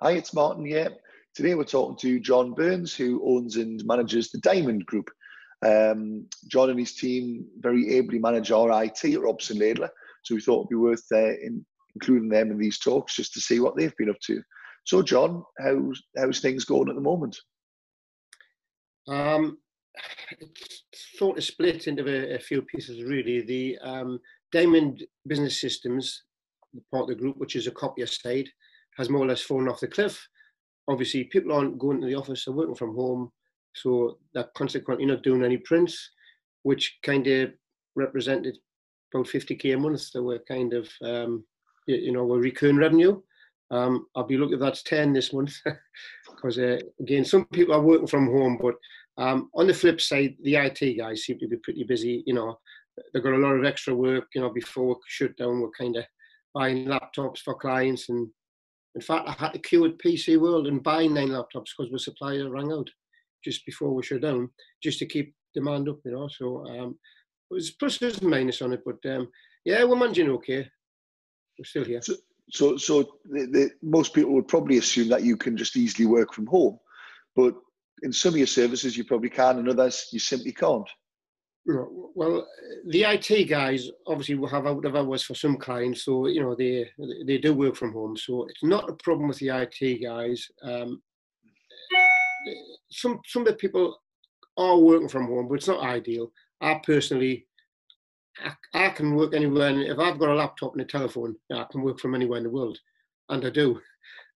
Hi, it's Martin here. Today we're talking to John Burns, who owns and manages the Diamond Group. Um, John and his team very ably manage our IT at Robson Laidler, so we thought it'd be worth uh, in, including them in these talks just to see what they've been up to. So, John, how's how's things going at the moment? Um, it's sort of split into a, a few pieces, really. The um, Diamond Business Systems, part of the group, which is a copier side, has more or less fallen off the cliff. Obviously, people aren't going to the office; they're working from home, so they're consequently not doing any prints, which kind of represented about 50k a month. That were kind of, um, you know, were recurring revenue. Um, I'll be looking at that's 10 this month because uh, again, some people are working from home, but um, on the flip side, the IT guys seem to be pretty busy. You know, they've got a lot of extra work. You know, before shutdown, we're kind of buying laptops for clients and in fact, I had to queue at PC World and buy nine laptops because my supplier rang out just before we shut down, just to keep demand up, you know. So um, it was pluses and minus on it, but um, yeah, we're managing okay. We're still here. So, so, so the, the, most people would probably assume that you can just easily work from home, but in some of your services you probably can, and others you simply can't. Well, the IT guys obviously will have out of hours for some clients, so you know they they do work from home, so it's not a problem with the IT guys. Um, some some of the people are working from home, but it's not ideal. I personally, I, I can work anywhere, and if I've got a laptop and a telephone, I can work from anywhere in the world, and I do.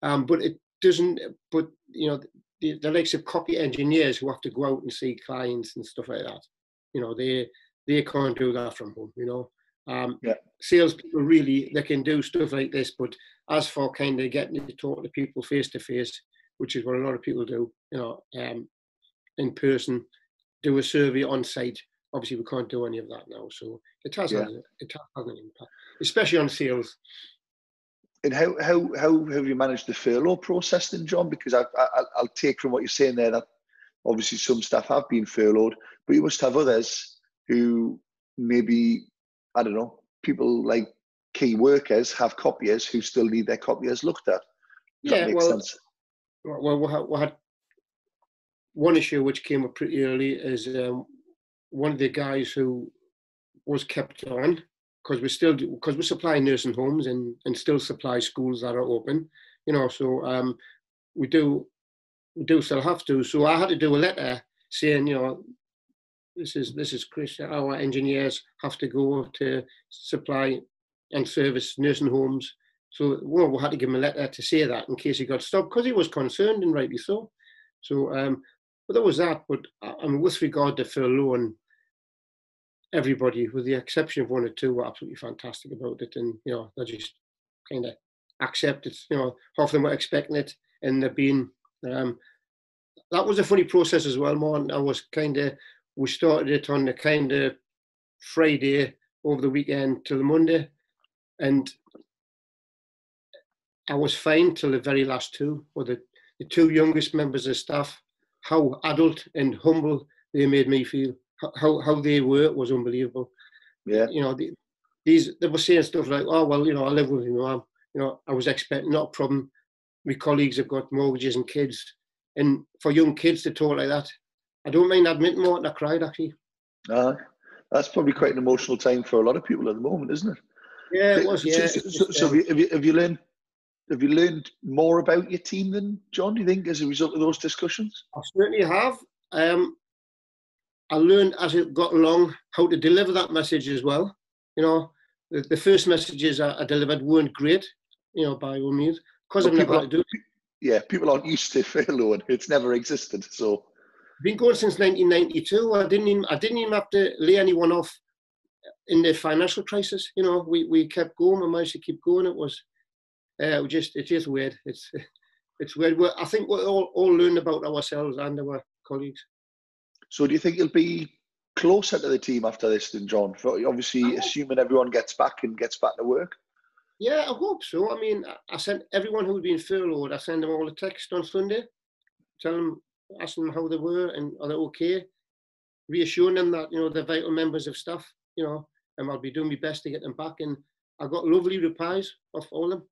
Um, but it doesn't. But you know, the, the likes of copy engineers who have to go out and see clients and stuff like that you know, they they can't do that from home. You know, um, yeah. salespeople really they can do stuff like this, but as for kind of getting to talk to people face to face, which is what a lot of people do, you know, um, in person, do a survey on site. Obviously, we can't do any of that now, so it has yeah. it has an impact, especially on sales. And how how how have you managed the furlough process then, John? Because I, I I'll take from what you're saying there that obviously some staff have been furloughed, but you must have others who maybe, I don't know, people like key workers have copiers who still need their copiers looked at. Yeah, well, sense? well, we had, we had, one issue which came up pretty early is um, one of the guys who was kept on because we still because we supply nursing homes and and still supply schools that are open, you know. So um, we do do still have to. So I had to do a letter saying, you know, this is this is Chris. Our engineers have to go to supply and service nursing homes. So well, we had to give him a letter to say that in case he got stopped because he was concerned and rightly so. So, um, but that was that. But I mean, with regard to furlough everybody, with the exception of one or two, were absolutely fantastic about it, and you know they just kind of accepted. You know, half of them were expecting it, and they've been um, that was a funny process as well, man. I was kind of, we started it on the kind of Friday over the weekend till the Monday, and I was fine till the very last two, or the, the two youngest members of staff. How adult and humble they made me feel. How how they were was unbelievable. Yeah, you know, the, these they were saying stuff like, "Oh well, you know, I live with my mom. You know, I was expecting not a problem my colleagues have got mortgages and kids, and for young kids to talk like that, I don't mind admitting more than I cried actually. Uh, that's probably quite an emotional time for a lot of people at the moment, isn't it? Yeah, it was. Yeah. So, so, so have, you, have you learned have you learned more about your team than John? Do you think as a result of those discussions? I certainly have. Um, I learned as it got along how to deliver that message as well. You know, the, the first messages I, I delivered weren't great, you know, by all means because I've never had to do it. Yeah, people aren't used to furlough. It's never existed. So been going since 1992. I didn't even I didn't even have to lay anyone off in the financial crisis. You know, we, we kept going. We managed to keep going. It was uh, it just it's just weird. It's it's weird. We're, I think we're all all learning about ourselves and our colleagues. So do you think you'll be closer to the team after this than John? For obviously, assuming everyone gets back and gets back to work. Yeah, I hope so. I mean, I sent everyone who'd been furloughed, I sent them all a text on Sunday, telling them, asking them how they were and are they okay, reassuring them that, you know, they're vital members of staff, you know, and I'll be doing my best to get them back. And I got lovely replies off all of them.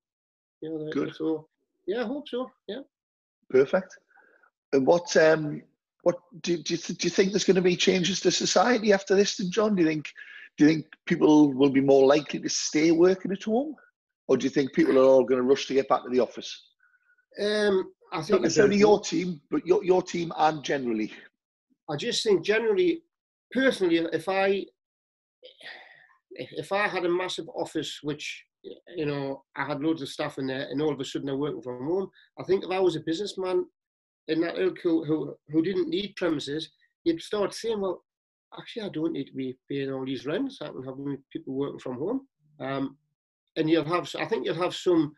You know, Good. So Yeah, I hope so. Yeah. Perfect. And what um what do, do you th- do you think there's going to be changes to society after this, John? Do you think do you think people will be more likely to stay working at home, or do you think people are all going to rush to get back to the office? Um, I think Not necessarily your team, but your your team and generally. I just think generally, personally, if I if I had a massive office which you know I had loads of staff in there, and all of a sudden they're working from home, I think if I was a businessman in that ilk who who, who didn't need premises, you'd start saying, well, actually, I don't need to be paying all these rents. I can have people working from home, um, and you'll have I think you'll have some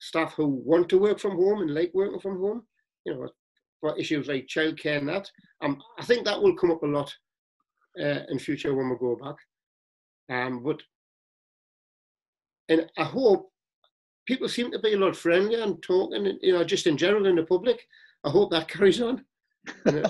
staff who want to work from home and like working from home. You know, for issues like childcare and that. Um, I think that will come up a lot uh, in future when we go back. Um, but and I hope people seem to be a lot friendlier and talking, you know, just in general in the public. I hope that carries on. Do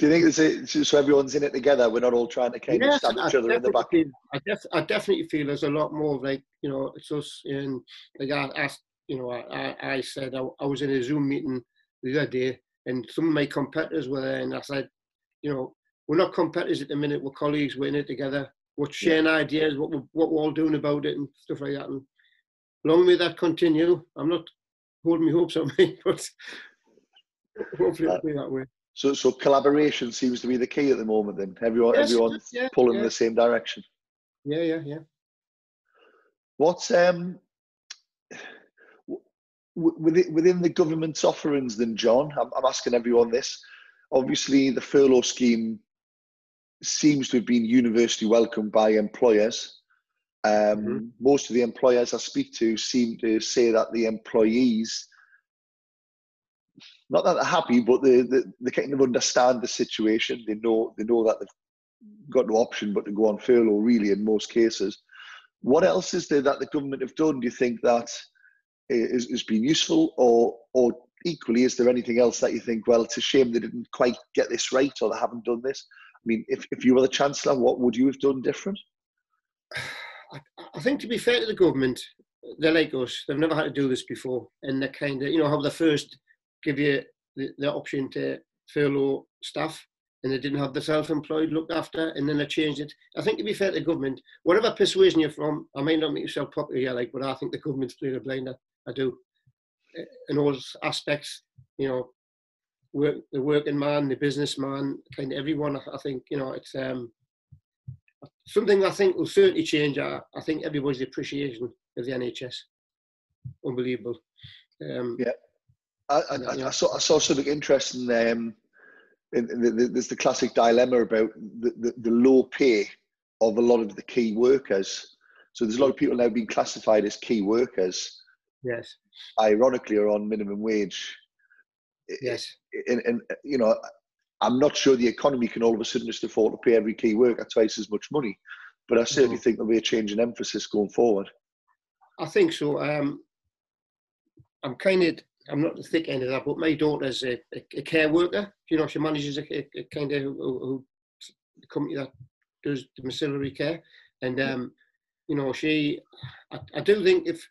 you think it's a, so everyone's in it together? We're not all trying to kind yes, of stab each other in the back. Feel, I, def, I definitely feel there's a lot more like you know it's us and like I asked you know I, I said I, I was in a Zoom meeting the other day and some of my competitors were there and I said you know we're not competitors at the minute we're colleagues we're in it together we're sharing yeah. ideas what we're, what we're all doing about it and stuff like that and long may that continue I'm not holding my hopes on me but hopefully it'll be that way. So, so collaboration seems to be the key at the moment. Then everyone, yes, everyone's yeah, pulling yeah. in the same direction. Yeah, yeah, yeah. What's um within within the government's offerings? Then, John, I'm, I'm asking everyone this. Obviously, the furlough scheme seems to have been universally welcomed by employers. Um, mm-hmm. Most of the employers I speak to seem to say that the employees not that they're happy, but they, they, they kind of understand the situation. They know they know that they've got no option but to go on furlough. Really, in most cases. What else is there that the government have done? Do you think that eh, is, has been useful, or or equally, is there anything else that you think? Well, it's a shame they didn't quite get this right, or they haven't done this. I mean, if, if you were the chancellor, what would you have done different? I, I think, to be fair to the government, they're like us. They've never had to do this before, and they're kind of, you know, how the first give you the, the option to furlough staff and they didn't have the self-employed looked after, and then they changed it. I think to be fair to the government, whatever persuasion you're from, I may not make yourself popular here, like, but I think the government's playing a blinder. I do, in all aspects. You know, work the working man, the businessman, kind of everyone. I think you know it's um, something I think will certainly change. I, I think everybody's appreciation of the NHS, unbelievable. Um, yeah. I, I, I, saw, I saw something interesting. Um, in, in the, there's the classic dilemma about the, the, the, low pay of a lot of the key workers. So there's a lot of people now being classified as key workers. Yes. Ironically, are on minimum wage. Yes. And, and you know, I'm not sure the economy can all of a sudden just afford to pay every key worker twice as much money, but I certainly mm-hmm. think there'll be a change in emphasis going forward. I think so. Um, I'm kind of I'm not the thick end of that, but my daughter's a, a, a care worker. You know, she manages a, a, a kind of who, who, company that does domiciliary care, and um, you know, she. I, I, do think if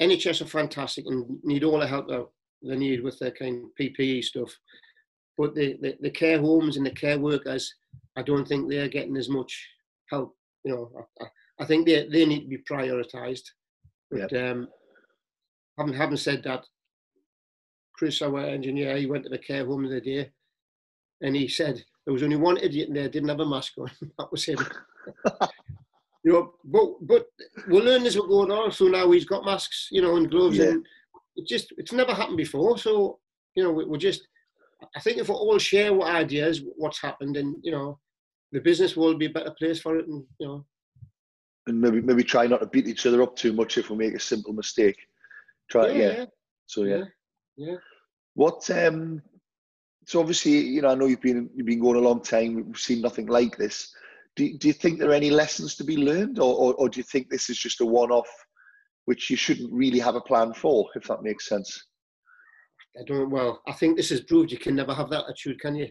NHS are fantastic and need all the help that they need with their kind of PPE stuff, but the, the, the care homes and the care workers, I don't think they're getting as much help. You know, I, I think they they need to be prioritised. But yep. um, having having said that, Chris, our engineer, he went to the care home the day and he said there was only one idiot in there didn't have a mask on. that was him. you know, but but we'll learn as we're going on. So now he's got masks, you know, and gloves, yeah. and it just it's never happened before. So you know, we're just. I think if we all share what ideas, what's happened, and you know, the business will be a better place for it, and you know. And maybe maybe try not to beat each other up too much if we make a simple mistake. Try yeah. yeah. So yeah. yeah. Yeah. What um so obviously, you know, I know you've been you've been going a long time, we've seen nothing like this. Do, do you think there are any lessons to be learned or, or, or do you think this is just a one off which you shouldn't really have a plan for, if that makes sense? I don't well, I think this has proved you can never have that attitude, can you?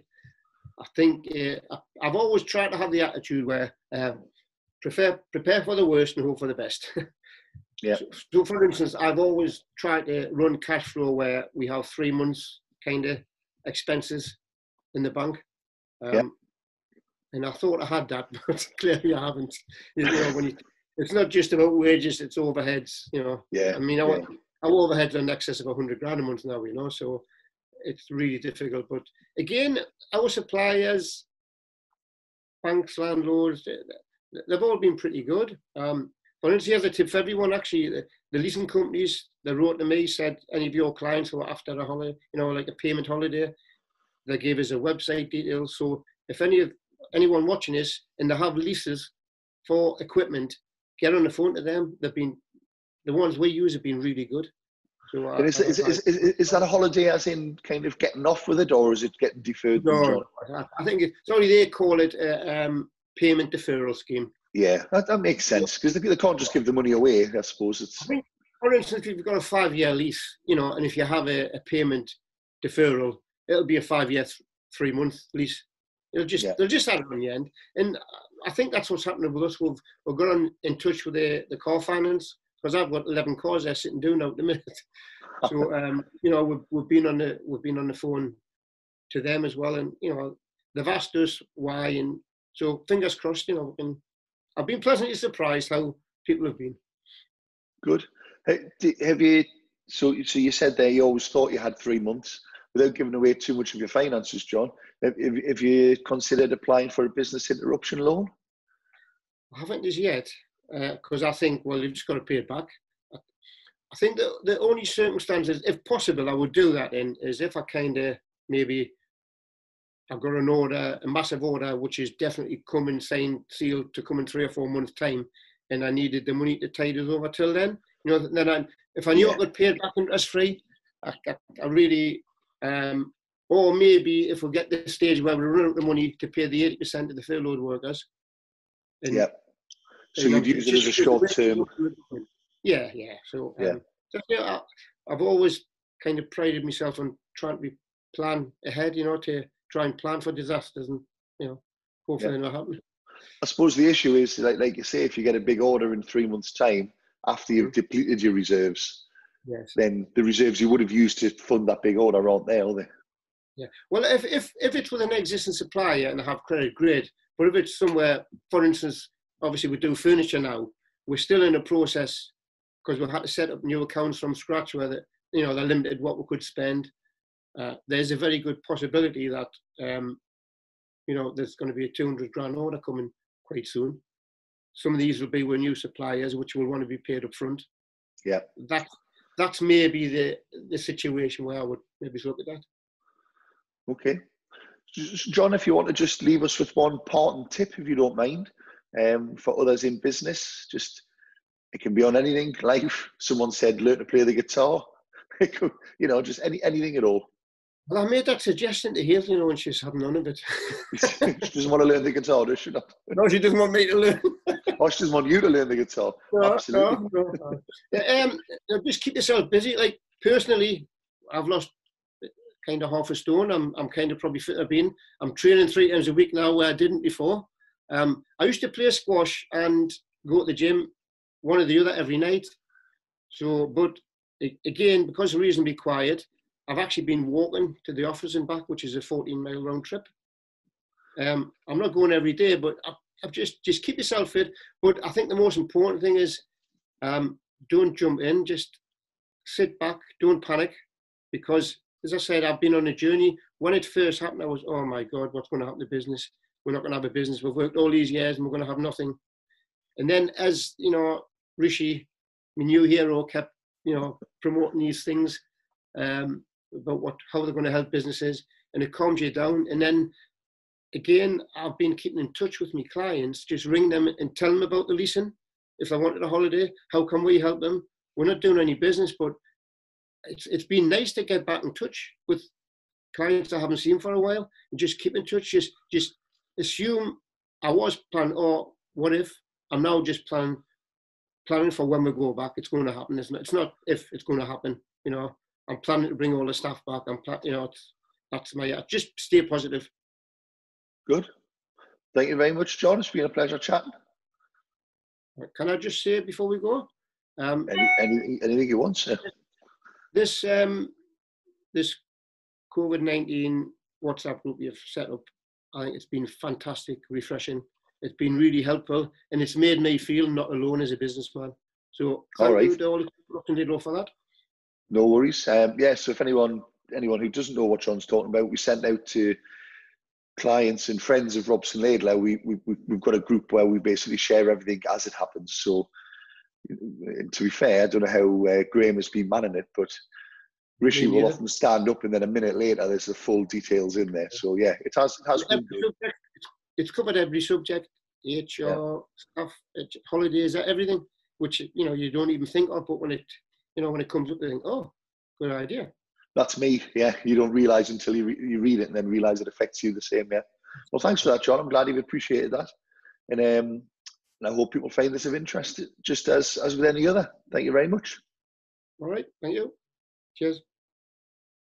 I think uh, I've always tried to have the attitude where uh, prepare prepare for the worst and hope for the best. Yeah. So, so, for instance, I've always tried to run cash flow where we have three months kind of expenses in the bank. Um, yeah. And I thought I had that, but clearly I haven't. You know, when you, it's not just about wages; it's overheads. You know. Yeah. I mean, our, our overheads are in excess of hundred grand a month now. You know, so it's really difficult. But again, our suppliers, banks, landlords, they've all been pretty good. Um, for instance, here's a tip for everyone. Actually, the, the leasing companies they wrote to me said any of your clients who are after a holiday, you know, like a payment holiday, they gave us a website details. So if any of anyone watching this and they have leases for equipment, get on the phone to them. They've been the ones we use have been really good. So uh, is, is, is, is, that a holiday as in kind of getting off with it or is it getting deferred? No, I think it's only they call it a um, payment deferral scheme. Yeah, that, that makes sense because they, they, can't just give the money away. I suppose it's. I think, for instance, if you've got a five-year lease, you know, and if you have a, a payment deferral, it'll be a five-year, th- three-month lease. It'll just yeah. they'll just add it on the end, and I think that's what's happening with us. We've we've got on, in touch with the the car finance because I've got eleven cars there sitting down out the minute. So um, you know we've we've been on the we've been on the phone to them as well, and you know they've asked us why, and so fingers crossed. You know, we can I've been pleasantly surprised how people have been. Good. Have you? So, so you said there you always thought you had three months without giving away too much of your finances, John. Have, have you considered applying for a business interruption loan? I haven't as yet because uh, I think well you've just got to pay it back. I think that the only circumstances, if possible, I would do that in is if I kind of maybe I've got an order, a massive order, which is definitely coming, signed, sealed to come in three or four months' time, and I needed the money to tide us over till then. You know, then I, if I knew yeah. I could pay it back interest free, I, I, I really, um, or maybe if we get to the stage where we run out of money to pay the eighty percent of the furloughed workers. And, yeah. So you'd use it as a short term. Yeah, yeah. So, um, yeah. So, yeah, I, I've always kind of prided myself on trying to be plan ahead, you know, to try and plan for disasters and you know hopefully yeah. not happen. I suppose the issue is like like you say, if you get a big order in three months' time after you've mm-hmm. depleted your reserves, yes. then the reserves you would have used to fund that big order aren't there, are they? Yeah. Well, if if if it's with an existing supplier and I have credit, great. But if it's somewhere, for instance, obviously we do furniture now, we're still in a process because we've had to set up new accounts from scratch where the, you know they're limited what we could spend uh, there's a very good possibility that um, you know there's going to be a 200 grand order coming quite soon. Some of these will be with new suppliers, which will want to be paid up front. Yeah, that that's maybe the the situation where I would maybe look at that. Okay, John, if you want to just leave us with one parting tip, if you don't mind, um, for others in business, just it can be on anything. Life. Someone said, learn to play the guitar. you know, just any anything at all. Well, I made that suggestion to Hazel, you know, and she's had none of it. she doesn't want to learn the guitar, does she not? No, she doesn't want me to learn. oh, she doesn't want you to learn the guitar. No, Absolutely. No, no. um, just keep yourself busy. Like, personally, I've lost kind of half a stone. I'm, I'm kind of probably fit I've been. I'm training three times a week now where I didn't before. Um, I used to play squash and go to the gym, one or the other every night. So, but again, because the reason be quiet, I've actually been walking to the office and back, which is a 14 mile round trip. Um, I'm not going every day, but I, I've just just keep yourself fit. But I think the most important thing is um, don't jump in. Just sit back. Don't panic, because as I said, I've been on a journey. When it first happened, I was, oh my God, what's going to happen to business? We're not going to have a business. We've worked all these years and we're going to have nothing. And then, as you know, Rishi, my new hero, kept you know promoting these things. Um, about what how they're going to help businesses, and it calms you down. And then again, I've been keeping in touch with my clients, just ring them and tell them about the leasing. If they wanted a holiday, how can we help them? We're not doing any business, but it's it's been nice to get back in touch with clients I haven't seen for a while and just keep in touch. Just just assume I was planning, or what if I'm now just planning planning for when we go back. It's going to happen, isn't it? It's not if it's going to happen. You know, I'm planning to bring all the staff back. I'm plan- you know, that's my just stay positive. Good. Thank you very much, John. It's been a pleasure chatting. Can I just say before we go? Um, Any, anything, anything you want, sir. This um, this COVID nineteen WhatsApp group you've set up, I think it's been fantastic, refreshing. It's been really helpful, and it's made me feel not alone as a businessman. So thank all right. you to all the people for that. No worries. Um, yeah, so if anyone anyone who doesn't know what John's talking about, we sent out to clients and friends of Robson Laidler. We, we we've got a group where we basically share everything as it happens. So to be fair, I don't know how uh, Graham has been manning it, but Rishi yeah. will often stand up and then a minute later there's the full details in there. So yeah, it has it has been good. It's covered every subject, HR yeah. stuff, holidays, everything, which you know you don't even think of, but when it you know when it comes up, you think, oh, good idea. That's me. Yeah, you don't realise until you re- you read it and then realise it affects you the same. Yeah. Well, thanks for that, John. I'm glad you've appreciated that, and um, and I hope people find this of interest, just as as with any other. Thank you very much. All right. Thank you. Cheers.